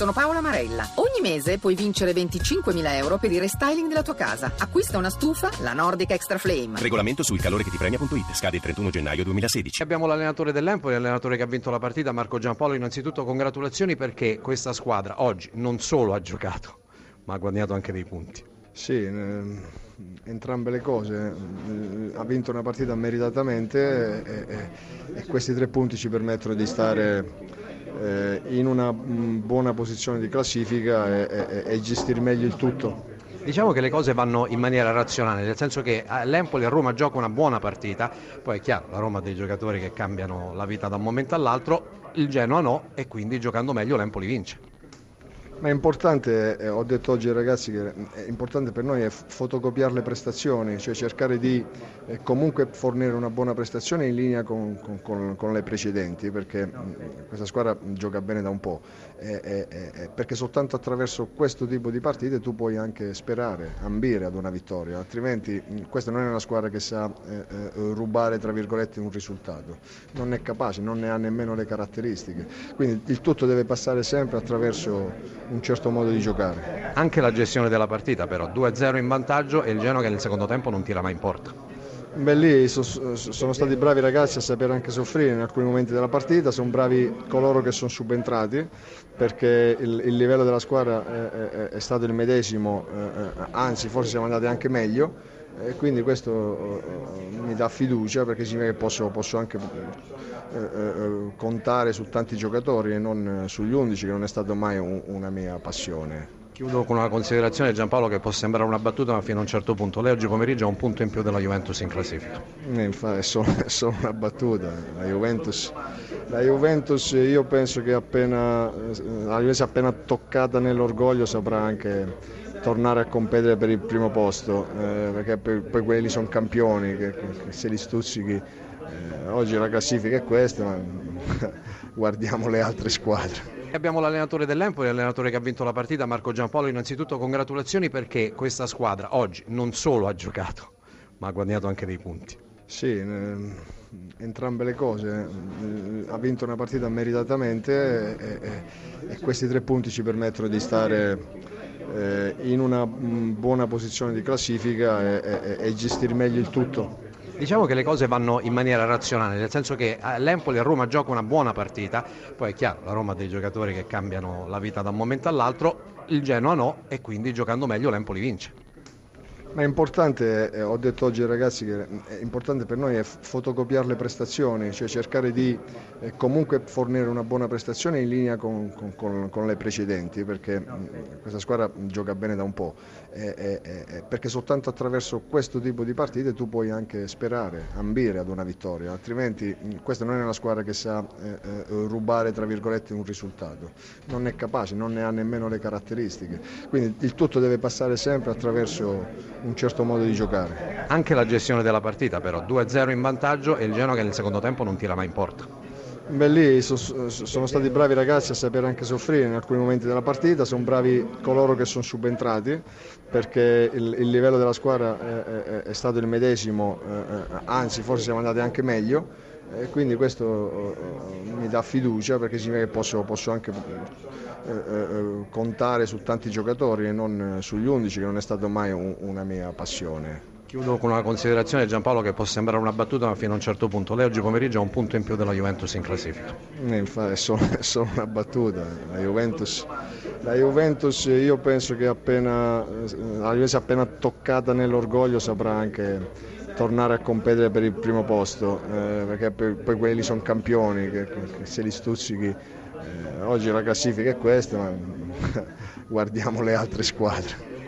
sono Paola Marella. Ogni mese puoi vincere 25.000 euro per il restyling della tua casa. Acquista una stufa, la Nordic Extra Flame. Regolamento sul calore che ti premia.it. Scade il 31 gennaio 2016. Abbiamo l'allenatore dell'Empoli, l'allenatore che ha vinto la partita, Marco Giampaolo. Innanzitutto congratulazioni perché questa squadra oggi non solo ha giocato, ma ha guadagnato anche dei punti. Sì, ehm, entrambe le cose. Eh, Ha vinto una partita meritatamente e, e- e questi tre punti ci permettono di stare eh, in una mm, buona posizione di classifica e, e- e gestire meglio il tutto. Diciamo che le cose vanno in maniera razionale, nel senso che eh, l'Empoli a Roma gioca una buona partita, poi è chiaro, la Roma ha dei giocatori che cambiano la vita da un momento all'altro, il Genoa no e quindi giocando meglio l'Empoli vince. Ma è importante, eh, ho detto oggi ai ragazzi che è importante per noi è fotocopiare le prestazioni, cioè cercare di eh, comunque fornire una buona prestazione in linea con, con- con- le precedenti, perché mh, questa squadra gioca bene da un po', eh, perché soltanto attraverso questo tipo di partite tu puoi anche sperare, ambire ad una vittoria, altrimenti mh, questa non è una squadra che sa eh, eh, rubare tra virgolette un risultato, non è capace, non ne ha nemmeno le caratteristiche, quindi il tutto deve passare sempre attraverso un certo modo di giocare. Anche la gestione della partita però, 2-0 in vantaggio e il Genoa che nel secondo tempo non tira mai in porta. Beh, lì so- sono stati bravi i ragazzi a sapere anche soffrire in alcuni momenti della partita, sono bravi coloro che sono subentrati perché il, il livello della squadra è, è- è stato il medesimo, eh, eh, anzi forse siamo andati anche meglio e quindi questo eh, mi dà fiducia perché significa che posso, posso anche eh, eh, contare su tanti giocatori e non eh, sugli 11 che non è stato mai un- una mia passione. Chiudo con una considerazione Giampaolo che può sembrare una battuta ma fino a un certo punto. Lei oggi pomeriggio ha un punto in più della Juventus in classifica. Eh, È solo, è solo una battuta. La Juventus, la Juventus io penso che appena, eh, la Juventus appena toccata nell'orgoglio saprà anche tornare a competere per il primo posto, eh, perché poi quelli sono campioni, che, che se li stuzzichi. Eh, oggi la classifica è questa, ma guardiamo le altre squadre. Abbiamo l'allenatore dell'Empoli, l'allenatore che ha vinto la partita, Marco Giampaolo. Innanzitutto congratulazioni perché questa squadra oggi non solo ha giocato, ma ha guadagnato anche dei punti. Sì, ehm, entrambe le cose. Eh, Ha vinto una partita meritatamente e, e- e questi tre punti ci permettono di stare eh, in una mm, buona posizione di classifica e- e gestire meglio il tutto. Diciamo che le cose vanno in maniera razionale, nel senso che eh, l'Empoli a Roma gioca una buona partita, poi è chiaro, la Roma ha dei giocatori che cambiano la vita da un momento all'altro, il Genoa no e quindi giocando meglio l'Empoli vince. Ma è importante, eh, ho detto oggi ai ragazzi che è importante per noi è fotocopiare le prestazioni, cioè cercare di eh, comunque fornire una buona prestazione in linea con, con- con- le precedenti, perché mh, questa squadra gioca bene da un po', eh, eh, eh, perché soltanto attraverso questo tipo di partite tu puoi anche sperare, ambire ad una vittoria, altrimenti mh, questa non è una squadra che sa eh, eh, rubare tra virgolette un risultato, non è capace, non ne ha nemmeno le caratteristiche, quindi il tutto deve passare sempre attraverso un certo modo di giocare. Anche la gestione della partita però, 2-0 in vantaggio e il Genoa che nel secondo tempo non tira mai in porta. Beh, lì so- sono stati bravi i ragazzi a sapere anche soffrire in alcuni momenti della partita, sono bravi coloro che sono subentrati perché il, il livello della squadra è, è- è stato il medesimo, eh, eh, anzi forse siamo andati anche meglio e quindi questo eh, mi dà fiducia perché significa che posso, posso anche eh, eh, contare su tanti giocatori e non sugli 11 che non è stato mai un- una mia passione. Chiudo con una considerazione Giampaolo che può sembrare una battuta ma fino a un certo punto. Lei oggi pomeriggio ha un punto in più della Juventus in classifica. Eh, infa- È solo, è solo una battuta. La Juventus, la Juventus io penso che appena, eh, Juventus appena toccata nell'orgoglio saprà anche tornare a competere per il primo posto, eh, perché poi quelli sono campioni, che, che se li stuzzichi. eh, oggi la classifica è questa, ma guardiamo le altre squadre.